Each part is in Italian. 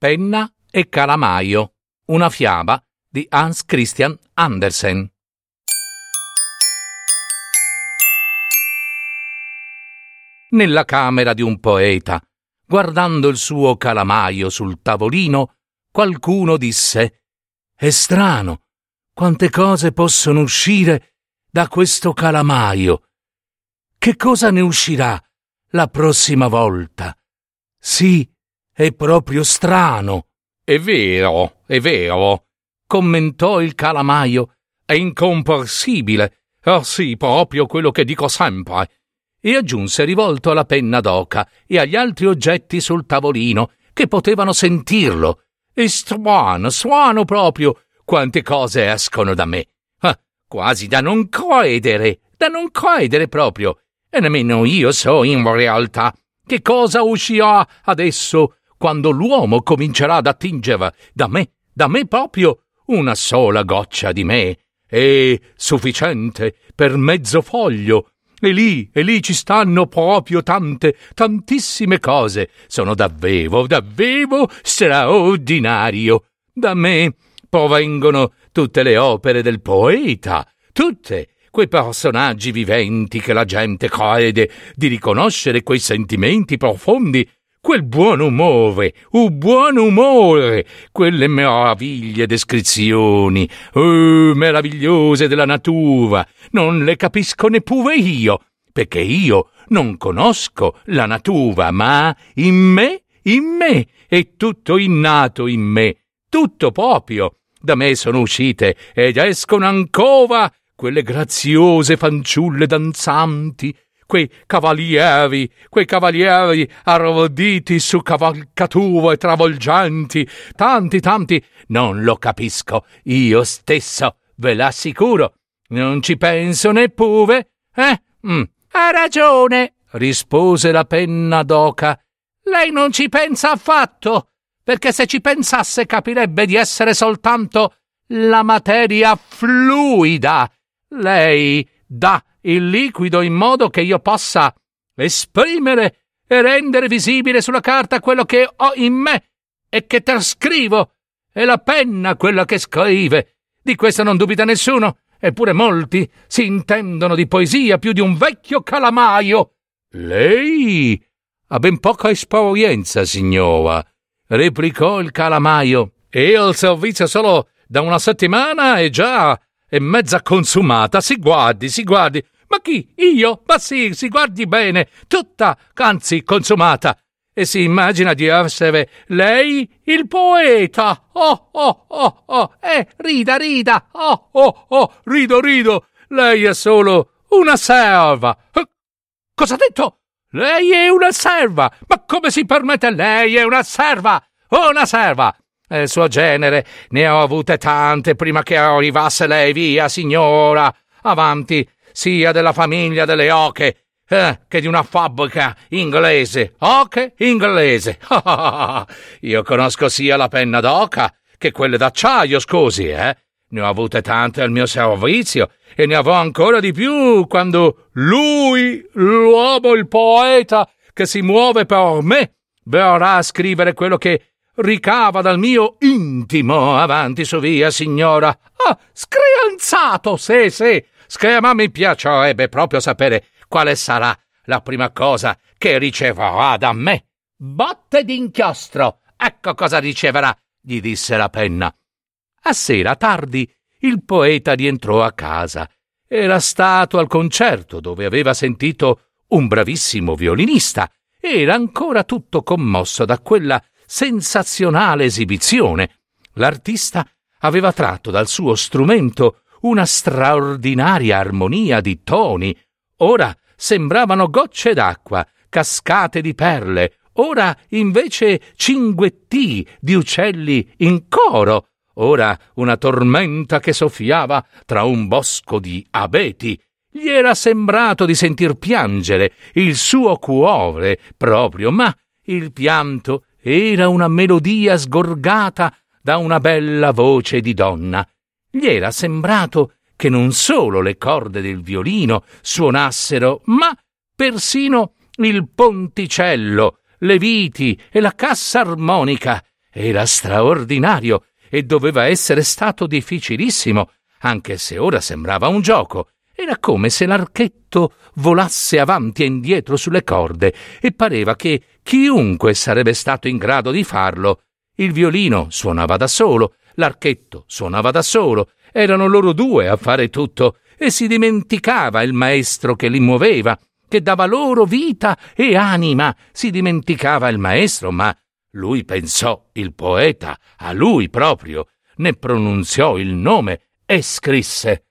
Penna e calamaio. Una fiaba di Hans Christian Andersen. Nella camera di un poeta, guardando il suo calamaio sul tavolino, qualcuno disse È strano, quante cose possono uscire da questo calamaio. Che cosa ne uscirà la prossima volta? Sì, è proprio strano. È vero, è vero, commentò il calamaio. È incomprensibile. Oh sì, proprio quello che dico sempre. E aggiunse rivolto alla penna d'oca e agli altri oggetti sul tavolino che potevano sentirlo. È strano, strano proprio, quante cose escono da me. Ah, quasi da non credere, da non credere proprio. E nemmeno io so in realtà che cosa uscirà adesso quando l'uomo comincerà ad attingere da me, da me proprio, una sola goccia di me, è sufficiente per mezzo foglio. E lì, e lì ci stanno proprio tante, tantissime cose. Sono davvero, davvero straordinario. Da me provengono tutte le opere del poeta, tutte quei personaggi viventi che la gente crede di riconoscere quei sentimenti profondi quel buon umore, un buon umore, quelle meraviglie descrizioni, oh, meravigliose della natura, non le capisco neppure io, perché io non conosco la natura, ma in me, in me, è tutto innato in me, tutto proprio. Da me sono uscite ed escono ancora quelle graziose fanciulle danzanti, quei cavalieri, quei cavalieri arroditi su cavalcature travolgenti, tanti, tanti, non lo capisco, io stesso, ve l'assicuro. Non ci penso neppure, eh? Mm. Ha ragione, rispose la penna d'oca. Lei non ci pensa affatto, perché se ci pensasse capirebbe di essere soltanto la materia fluida. Lei dà il liquido in modo che io possa esprimere e rendere visibile sulla carta quello che ho in me e che trascrivo. È la penna quella che scrive. Di questo non dubita nessuno, eppure molti si intendono di poesia più di un vecchio calamaio. Lei ha ben poca esperienza, signora, replicò il calamaio. E al servizio solo da una settimana e già è mezza consumata. Si guardi, si guardi. Ma chi? Io? Ma sì, si guardi bene. Tutta, anzi, consumata. E si immagina di essere lei il poeta. Oh, oh, oh, oh. Eh, rida, rida. Oh, oh, oh. Rido, rido. Lei è solo una serva. Eh, cosa ha detto? Lei è una serva. Ma come si permette? Lei è una serva. Una serva. Il suo genere ne ho avute tante prima che arrivasse lei via, signora. Avanti, sia della famiglia delle oche eh, che di una fabbrica inglese. Oche inglese. Io conosco sia la penna d'oca che quelle d'acciaio, scusi, eh. Ne ho avute tante al mio servizio e ne avrò ancora di più quando lui, l'uomo, il poeta che si muove per me, verrà a scrivere quello che ricava dal mio intimo. Avanti su via, signora. Ah, scrianzato, sì, sì. Schema mi piacerebbe proprio sapere quale sarà la prima cosa che riceverà da me. Botte d'inchiostro. Ecco cosa riceverà, gli disse la penna. A sera tardi il poeta rientrò a casa. Era stato al concerto dove aveva sentito un bravissimo violinista. Era ancora tutto commosso da quella sensazionale esibizione. L'artista aveva tratto dal suo strumento una straordinaria armonia di toni. Ora sembravano gocce d'acqua, cascate di perle, ora invece cinguettì di uccelli in coro, ora una tormenta che soffiava tra un bosco di abeti. Gli era sembrato di sentir piangere il suo cuore proprio, ma il pianto era una melodia sgorgata da una bella voce di donna. Gli era sembrato che non solo le corde del violino suonassero, ma persino il ponticello, le viti e la cassa armonica. Era straordinario e doveva essere stato difficilissimo, anche se ora sembrava un gioco. Era come se l'archetto volasse avanti e indietro sulle corde e pareva che chiunque sarebbe stato in grado di farlo. Il violino suonava da solo, l'archetto suonava da solo, erano loro due a fare tutto e si dimenticava il maestro che li muoveva, che dava loro vita e anima. Si dimenticava il maestro, ma lui pensò il poeta, a lui proprio, ne pronunziò il nome e scrisse.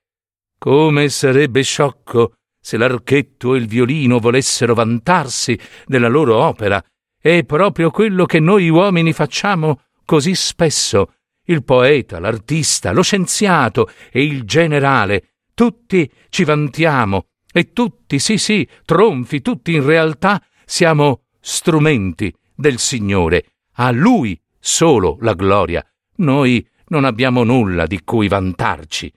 Come sarebbe sciocco se l'archetto e il violino volessero vantarsi della loro opera. È proprio quello che noi uomini facciamo così spesso. Il poeta, l'artista, lo scienziato e il generale, tutti ci vantiamo e tutti, sì sì, tronfi, tutti in realtà siamo strumenti del Signore. A Lui solo la gloria. Noi non abbiamo nulla di cui vantarci.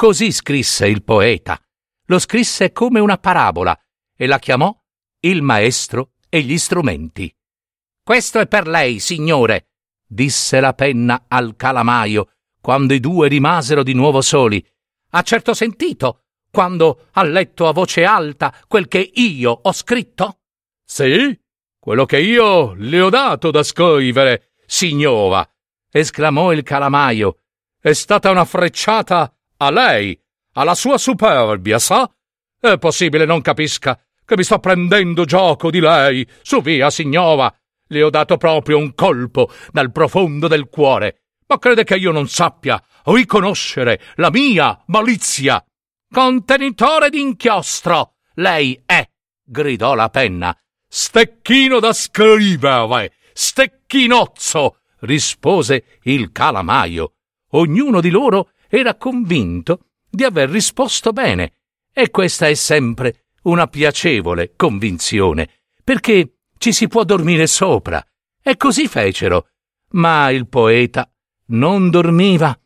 Così scrisse il poeta. Lo scrisse come una parabola e la chiamò Il maestro e gli strumenti. Questo è per lei, signore, disse la penna al calamaio, quando i due rimasero di nuovo soli. Ha certo sentito quando ha letto a voce alta quel che io ho scritto? Sì, quello che io le ho dato da scrivere, signora, esclamò il calamaio. È stata una frecciata a lei, alla sua superbia, sa? È possibile non capisca che mi sto prendendo gioco di lei. Su via, signora. Le ho dato proprio un colpo dal profondo del cuore. Ma crede che io non sappia riconoscere la mia malizia? Contenitore d'inchiostro, lei è, gridò la penna. Stecchino da scrivere, stecchinozzo, rispose il calamaio. Ognuno di loro era convinto di aver risposto bene, e questa è sempre una piacevole convinzione, perché ci si può dormire sopra. E così fecero. Ma il poeta non dormiva.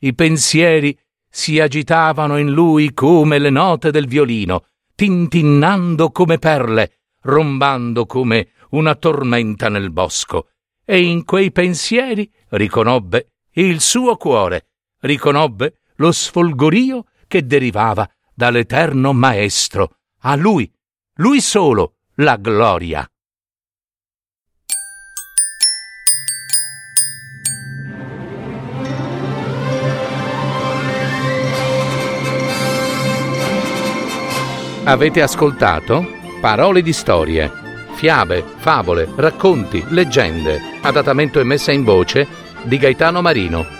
I pensieri si agitavano in lui come le note del violino, tintinnando come perle, rombando come una tormenta nel bosco, e in quei pensieri riconobbe il suo cuore, riconobbe lo sfolgorio che derivava dall'eterno Maestro. A lui, lui solo, la gloria. Avete ascoltato? Parole di storie, fiabe, favole, racconti, leggende, adattamento e messa in voce di Gaetano Marino.